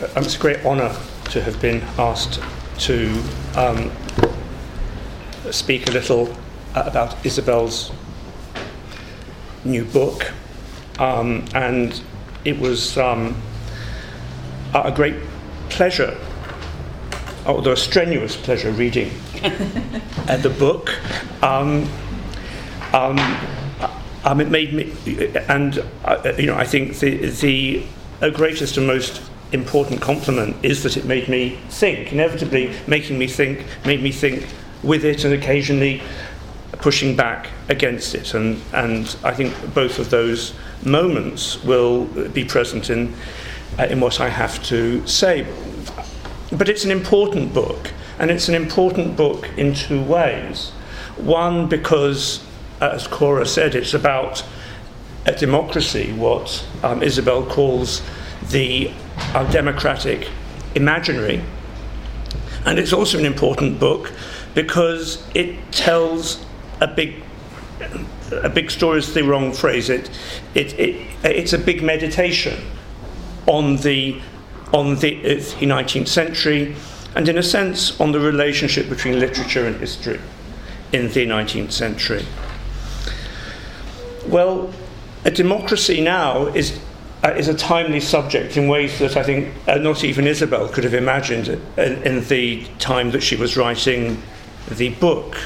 Um, it's a great honour to have been asked to um, speak a little uh, about Isobel's new book. Um, and it was um, a great pleasure, although a strenuous pleasure, reading uh, the book. Um, um, it made me, and uh, you know, I think the, the greatest and most important compliment is that it made me think. Inevitably, making me think made me think with it, and occasionally pushing back against it. And and I think both of those moments will be present in uh, in what I have to say. But it's an important book, and it's an important book in two ways. One, because, as Cora said, it's about a democracy, what um, Isobel calls the uh, democratic imaginary. And it's also an important book because it tells a big a big story is the wrong phrase. It, it, it, it's a big meditation on the on the 19th century, and in a sense on the relationship between literature and history in the 19th century. Well, a democracy now is uh, is a timely subject in ways that I think uh, not even Isobel could have imagined in, in, the time that she was writing the book.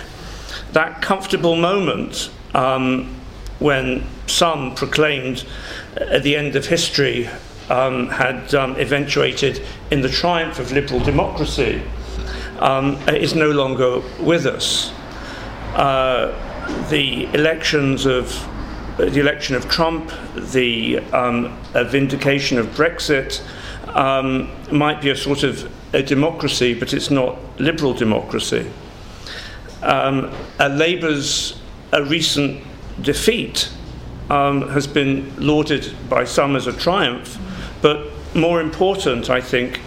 That comfortable moment um, when some proclaimed at the end of history um, had um, eventuated in the triumph of liberal democracy um, is no longer with us. Uh, the elections of the election of Trump, the um, vindication of Brexit, um, might be a sort of a democracy, but it's not liberal democracy. Um, Labour's a recent defeat um, has been lauded by some as a triumph, but more important, I think,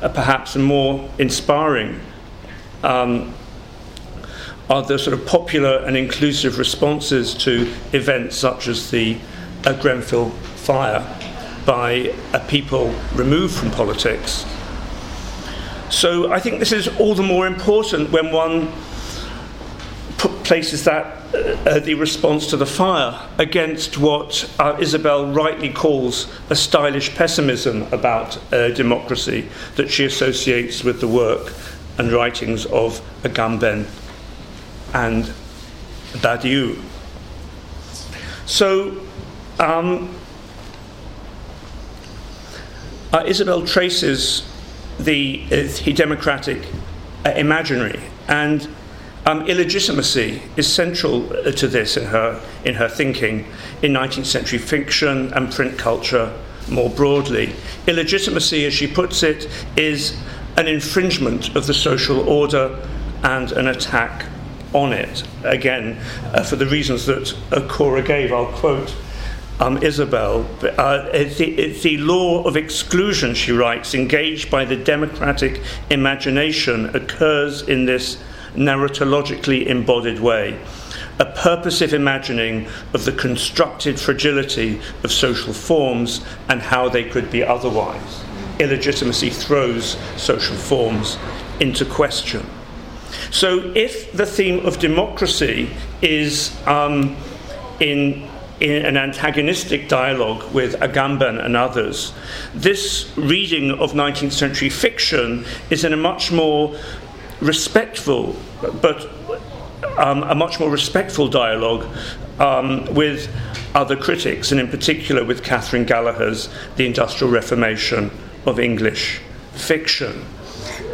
uh, perhaps and more inspiring, um, are the sort of popular and inclusive responses to events such as the uh, Grenfell fire by uh, people removed from politics. So I think this is all the more important when one places that uh, the response to the fire against what uh, Isobel rightly calls a stylish pessimism about uh, democracy that she associates with the work and writings of Agamben and that you. So, um, uh, Isobel traces the, uh, democratic uh, imaginary, and um, illegitimacy is central to this in her, in her thinking in 19th century fiction and print culture more broadly. Illegitimacy, as she puts it, is an infringement of the social order and an attack on it. Again, uh, for the reasons that Cora gave, I'll quote um, Isobel. Uh, the, the law of exclusion, she writes, engaged by the democratic imagination, occurs in this narratologically embodied way. A purposive imagining of the constructed fragility of social forms and how they could be otherwise. Illegitimacy throws social forms into question. So, if the theme of democracy is um, in, in an antagonistic dialogue with Agamben and others, this reading of 19th century fiction is in a much more respectful, but um, a much more respectful dialogue um, with other critics, and in particular with Catherine Gallagher's The Industrial Reformation of English Fiction.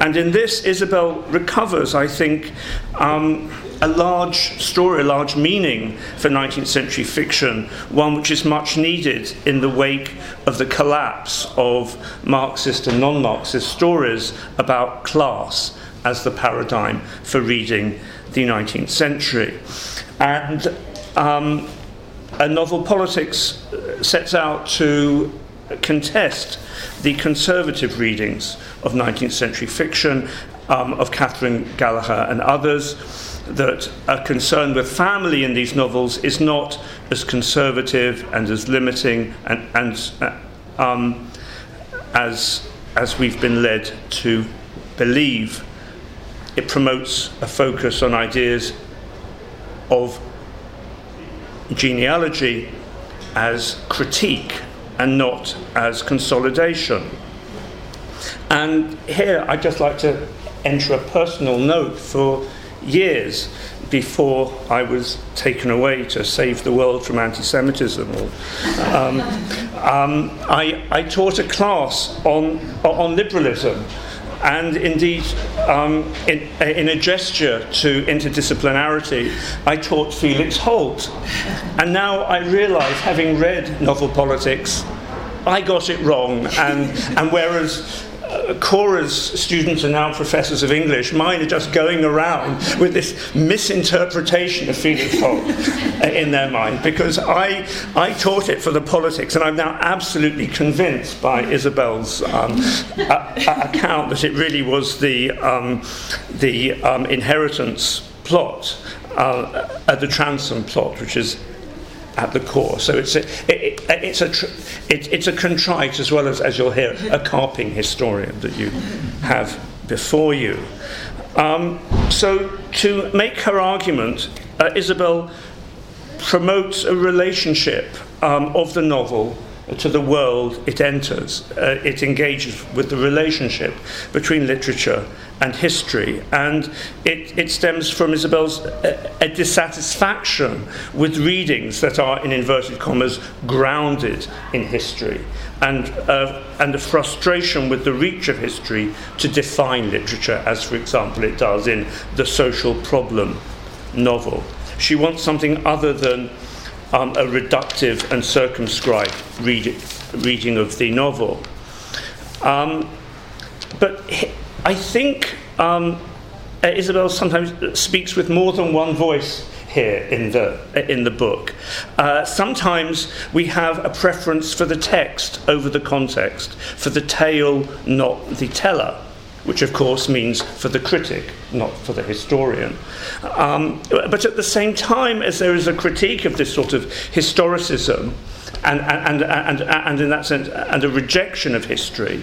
And in this, Isobel recovers, I think, um, a large story, a large meaning for 19th century fiction, one which is much needed in the wake of the collapse of Marxist and non Marxist stories about class as the paradigm for reading the 19th century. And um, a novel politics sets out to contest the conservative readings of 19th century fiction um, of Catherine Gallagher and others. That a concern with family in these novels is not as conservative and as limiting and, and uh, um, as as we've been led to believe. It promotes a focus on ideas of genealogy as critique and not as consolidation. And here I'd just like to enter a personal note for years before I was taken away to save the world from anti Semitism. Um, um, I, I, taught a class on, on liberalism. And indeed, um, in, in, a gesture to interdisciplinarity, I taught Felix Holt. And now I realize, having read novel politics, I got it wrong. And, and whereas Cora's students are now professors of English. Mine are just going around with this misinterpretation of Felix Holt in their mind because I, I taught it for the politics, and I'm now absolutely convinced by Isobel's um, a, a account that it really was the, um, the um, inheritance plot, uh, uh, the Transome plot, which is at the core. So it's a, it's a, it, it's a contrite as well as, as you'll hear, a carping historian that you have before you. Um, so to make her argument, uh, Isobel promotes a relationship um, of the novel to the world it enters. Uh, it engages with the relationship between literature and history, and it, it stems from Isobel's uh, a dissatisfaction with readings that are, in inverted commas, grounded in history, and, uh, and a frustration with the reach of history to define literature, as, for example, it does in the social problem novel. She wants something other than um, a reductive and circumscribed read- reading of the novel. Um, but I think um, Isobel sometimes speaks with more than one voice here in the, in the book. Uh, sometimes we have a preference for the text over the context, for the tale, not the teller which of course means for the critic, not for the historian. Um, but at the same time, as there is a critique of this sort of historicism, and, and, and, and, in that sense, and a rejection of history,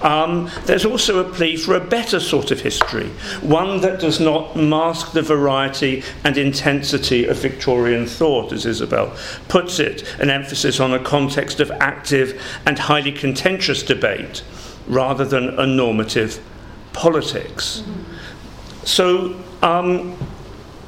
um, there's also a plea for a better sort of history, one that does not mask the variety and intensity of Victorian thought, as Isobel puts it, an emphasis on a context of active and highly contentious debate rather than a normative politics. So, um,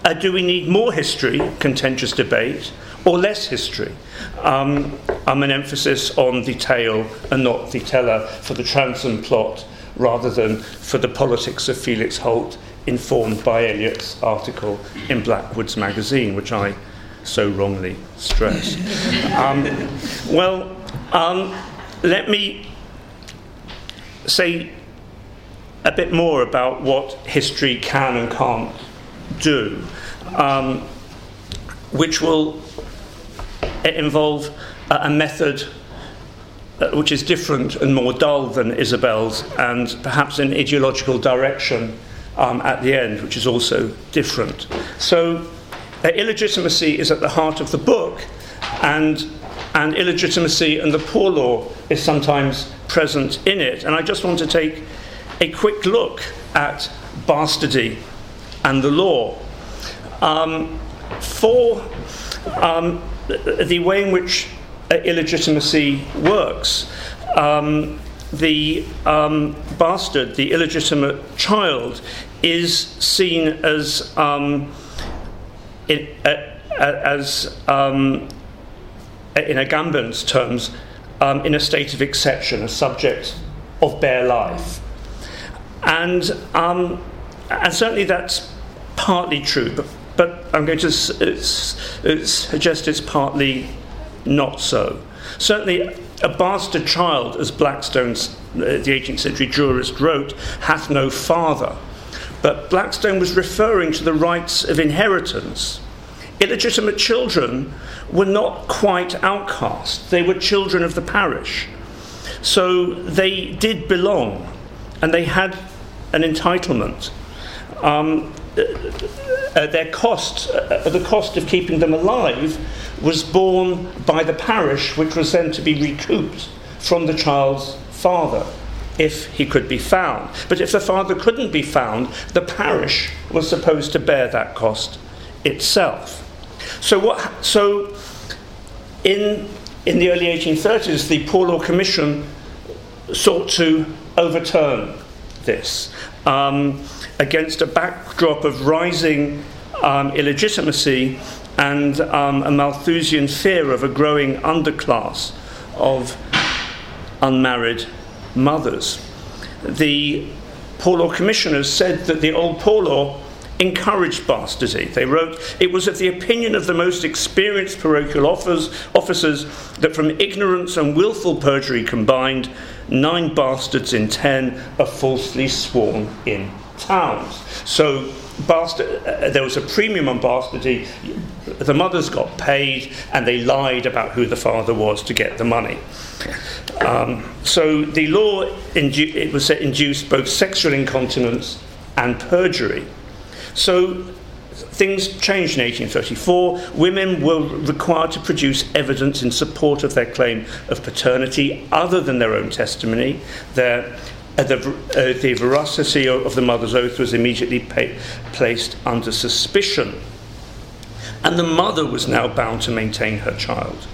uh, do we need more history, contentious debate, or less history? Um, I'm an emphasis on the tale and not the teller for the Transome plot rather than for the politics of Felix Holt, informed by Eliot's article in Blackwood's magazine, which I so wrongly stress. um, well, um, let me say a bit more about what history can and can't do, um, which will involve a method uh, which is different and more dull than Isobel's, and perhaps an ideological direction um, at the end, which is also different. So, uh, illegitimacy is at the heart of the book, and, and illegitimacy and the poor law is sometimes present in it. And I just want to take a quick look at bastardy and the law. Um, for um, the way in which uh, illegitimacy works, um, the um, bastard, the illegitimate child, is seen as um, in, uh, as um, in Agamben's terms, in a state of exception, a subject of bare life. And, um, and certainly that's partly true, but, but I'm going to suggest it's partly not so. Certainly, a bastard child, as Blackstone's, uh, the 18th century jurist, wrote, hath no father. But Blackstone was referring to the rights of inheritance. Illegitimate children were not quite outcast, they were children of the parish. So they did belong and they had an entitlement. Um, uh, uh, their cost, uh, the cost of keeping them alive, was borne by the parish, which was then to be recouped from the child's father. if he could be found. But if the father couldn't be found, the parish was supposed to bear that cost itself. So, what, so in, in the early 1830s, the Poor Law Commission sought to overturn this um, against a backdrop of rising um, illegitimacy and um, a Malthusian fear of a growing underclass of unmarried mothers. The Poor Law Commissioners said that the old Poor Law encouraged bastardy. They wrote, It was of the opinion of the most experienced parochial officers, that from ignorance and wilful perjury combined, nine bastards in ten are falsely sworn in towns. So bastard, uh, there was a premium on bastardy. The mothers got paid and they lied about who the father was to get the money. Um, so the law indu- it was induced both sexual incontinence and perjury. So things changed in 1834. Women were required to produce evidence in support of their claim of paternity other than their own testimony. Their, uh, the, uh, the, veracity of the mother's oath was immediately pay, placed under suspicion. And the mother was now bound to maintain her child.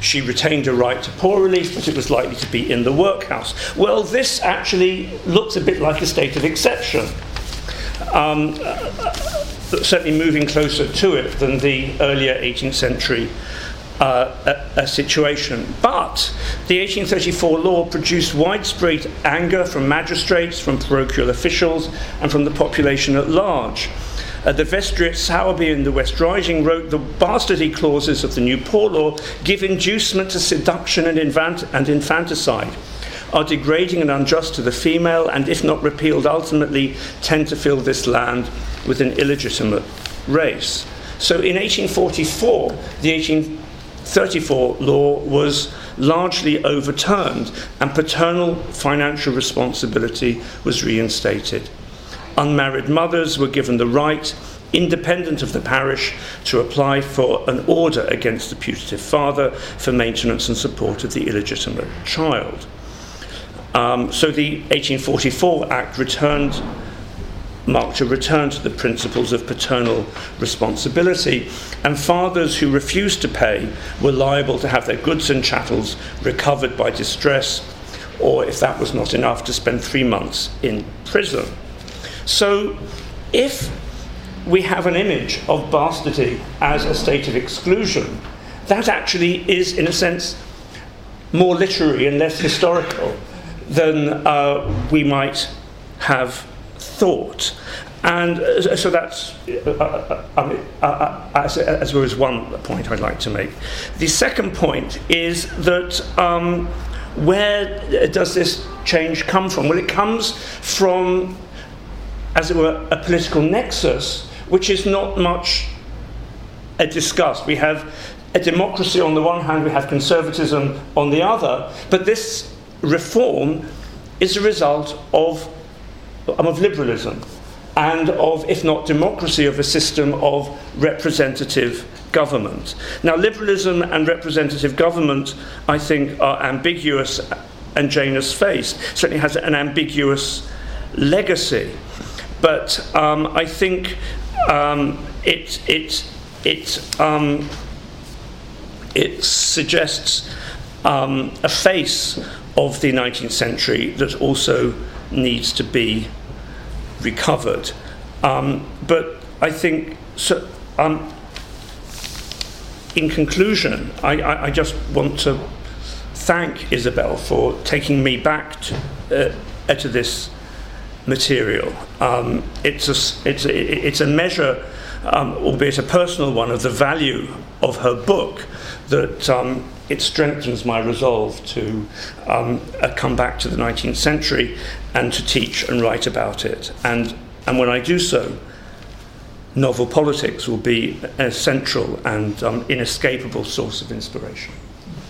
She retained a right to poor relief, but it was likely to be in the workhouse. Well, this actually looks a bit like a state of exception um, certainly moving closer to it than the earlier 18th century uh, a, a situation. But the 1834 law produced widespread anger from magistrates, from parochial officials, and from the population at large. Uh, the vestry at Sowerby in the West Riding wrote the bastardy clauses of the new poor law give inducement to seduction and, infant- and infanticide are degrading and unjust to the female, and if not repealed, ultimately tend to fill this land with an illegitimate race. So in 1844, the 1834 law was largely overturned, and paternal financial responsibility was reinstated. Unmarried mothers were given the right, independent of the parish, to apply for an order against the putative father for maintenance and support of the illegitimate child. Um, so the 1844 Act returned, marked a return to the principles of paternal responsibility, and fathers who refused to pay were liable to have their goods and chattels recovered by distress, or if that was not enough, to spend three months in prison. So if we have an image of bastardy as a state of exclusion, that actually is, in a sense, more literary and less historical than uh, we might have thought. And uh, so that's, uh, uh, uh, um, uh as, as well as one point I'd like to make. The second point is that um, where does this change come from? Well, it comes from, as it were, a political nexus, which is not much discussed. We have a democracy on the one hand, we have conservatism on the other, but this reform is a result of, of liberalism and of, if not democracy, of a system of representative government. Now, liberalism and representative government, I think, are ambiguous and Janus faced. Certainly has an ambiguous legacy. But um, I think um, it, it, it, um, it suggests um, a face of the 19th century that also needs to be recovered. Um, but I think, so, um, in conclusion, I, I, I, just want to thank Isobel for taking me back to, uh, to this material. Um, it's, a, it's, a, it's a measure, um, albeit a personal one, of the value of her book that um, it strengthens my resolve to um, uh, come back to the 19th century and to teach and write about it. And, and when I do so, novel politics will be a central and um, inescapable source of inspiration.